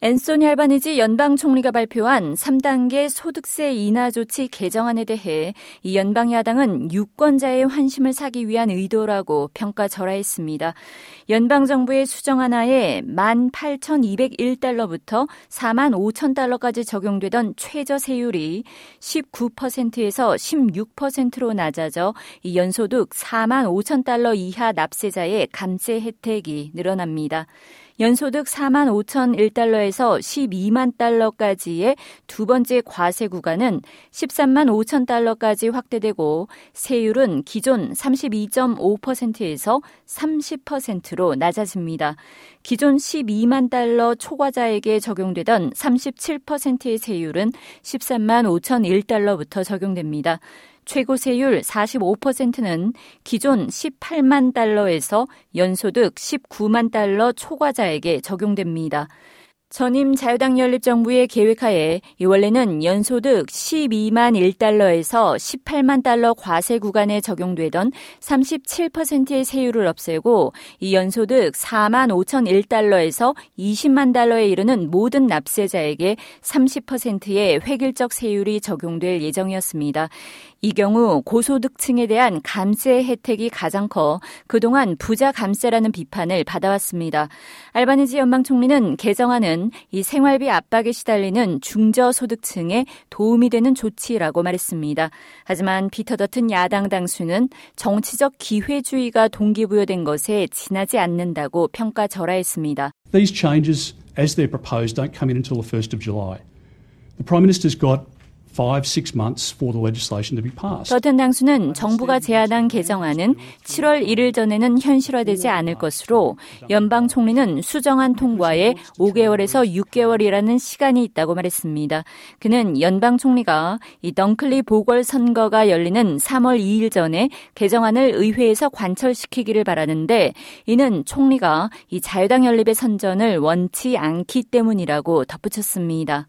앤소니 알바니지 연방 총리가 발표한 3단계 소득세 인하 조치 개정안에 대해 이 연방 야당은 유권자의 환심을 사기 위한 의도라고 평가절하했습니다. 연방 정부의 수정 하나에 18,201달러부터 4만 5천 달러까지 적용되던 최저 세율이 19%에서 16%로 낮아져 이 연소득 4만 5천 달러 이하 납세자의 감세 혜택이 늘어납니다. 연소득 4만 5천 1달러에서 12만 달러까지의 두 번째 과세 구간은 13만 5천 달러까지 확대되고 세율은 기존 32.5%에서 30%로 낮아집니다. 기존 12만 달러 초과자에게 적용되던 37%의 세율은 13만 5천 1달러부터 적용됩니다. 최고 세율 45%는 기존 18만 달러에서 연소득 19만 달러 초과자에게 적용됩니다. 전임 자유당 연립정부의 계획하에 원래는 연소득 12만 1달러에서 18만 달러 과세 구간에 적용되던 37%의 세율을 없애고 이 연소득 4만 5천 1달러에서 20만 달러에 이르는 모든 납세자에게 30%의 획일적 세율이 적용될 예정이었습니다. 이 경우 고소득층에 대한 감세 혜택이 가장 커 그동안 부자 감세라는 비판을 받아왔습니다. 알바니지 연방 총리는 개정안은 이 생활비 압박에 시달리는 중저소득층에 도움이 되는 조치라고 말했습니다. 하지만 피터 더튼 야당 당수는 정치적 기회주의가 동기부여된 것에 지나지 않는다고 평가절하했습니다. These changes as they're proposed don't come in until the 1st of July. The Prime Minister's got 더튼 당수는 정부가 제안한 개정안은 7월 1일 전에는 현실화되지 않을 것으로 연방 총리는 수정안 통과에 5개월에서 6개월이라는 시간이 있다고 말했습니다. 그는 연방 총리가 이 덩클리 보궐 선거가 열리는 3월 2일 전에 개정안을 의회에서 관철시키기를 바라는데 이는 총리가 이 자유당 연립의 선전을 원치 않기 때문이라고 덧붙였습니다.